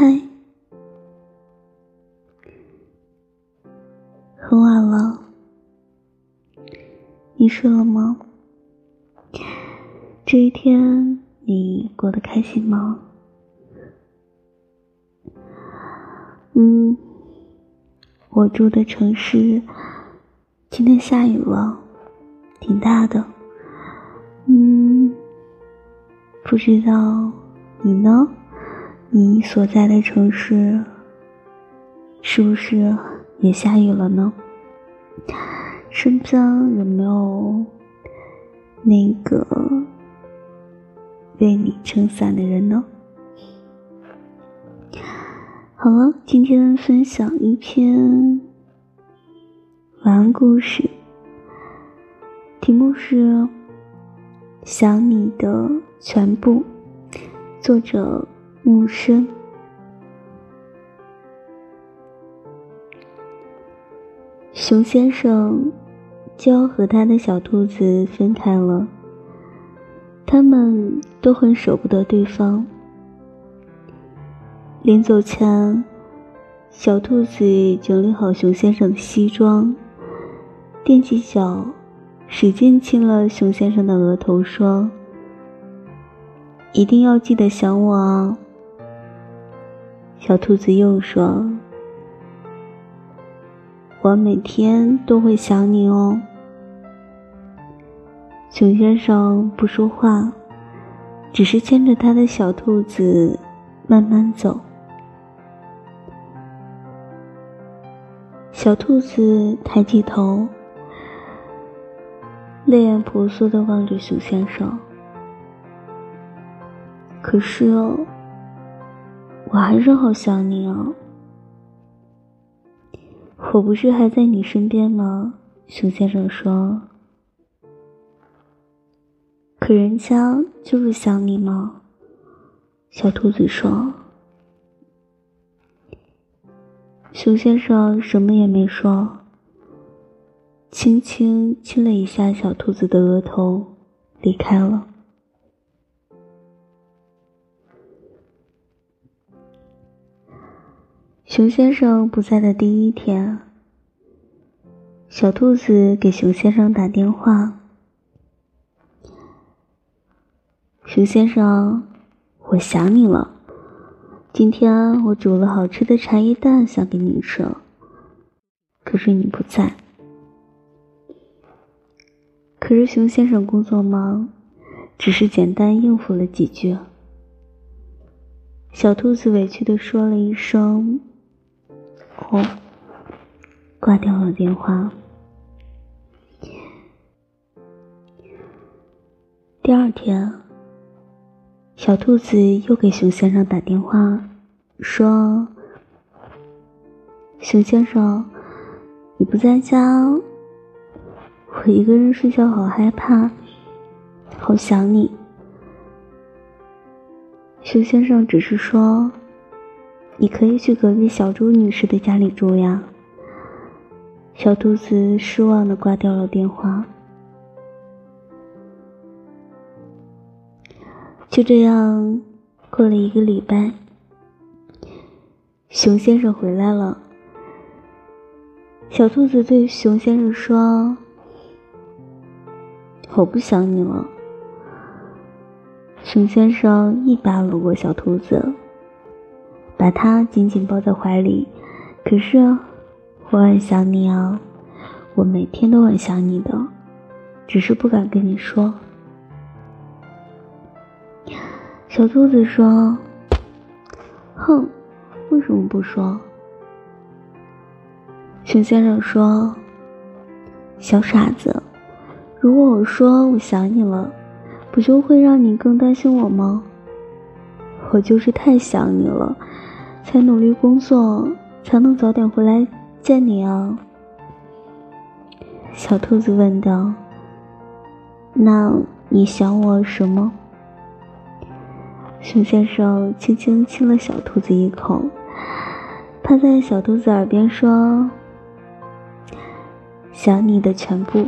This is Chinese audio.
嗨，很晚了，你睡了吗？这一天你过得开心吗？嗯，我住的城市今天下雨了，挺大的。嗯，不知道你呢？你所在的城市是不是也下雨了呢？身边有没有那个为你撑伞的人呢？好了，今天分享一篇晚安故事，题目是《想你的全部》，作者。木生。熊先生就要和他的小兔子分开了，他们都很舍不得对方。临走前，小兔子整理好熊先生的西装，踮起脚，使劲亲了熊先生的额头，说：“一定要记得想我啊！”小兔子又说：“我每天都会想你哦。”熊先生不说话，只是牵着他的小兔子慢慢走。小兔子抬起头，泪眼婆娑的望着熊先生。可是哦。我还是好想你啊！我不是还在你身边吗？熊先生说。可人家就是想你吗？小兔子说。熊先生什么也没说，轻轻亲了一下小兔子的额头，离开了。熊先生不在的第一天，小兔子给熊先生打电话：“熊先生，我想你了。今天我煮了好吃的茶叶蛋，想给你吃，可是你不在。可是熊先生工作忙，只是简单应付了几句。”小兔子委屈的说了一声。后挂掉了电话。第二天，小兔子又给熊先生打电话，说：“熊先生，你不在家，我一个人睡觉好害怕，好想你。”熊先生只是说。你可以去隔壁小猪女士的家里住呀。小兔子失望的挂掉了电话。就这样过了一个礼拜，熊先生回来了。小兔子对熊先生说：“我不想你了。”熊先生一把搂过小兔子。把它紧紧抱在怀里，可是我很想你啊，我每天都很想你的，只是不敢跟你说。小兔子说：“哼，为什么不说？”熊先生说：“小傻子，如果我说我想你了，不就会让你更担心我吗？我就是太想你了。”才努力工作，才能早点回来见你啊！小兔子问道。那你想我什么？熊先生轻轻亲了小兔子一口，他在小兔子耳边说：“想你的全部。”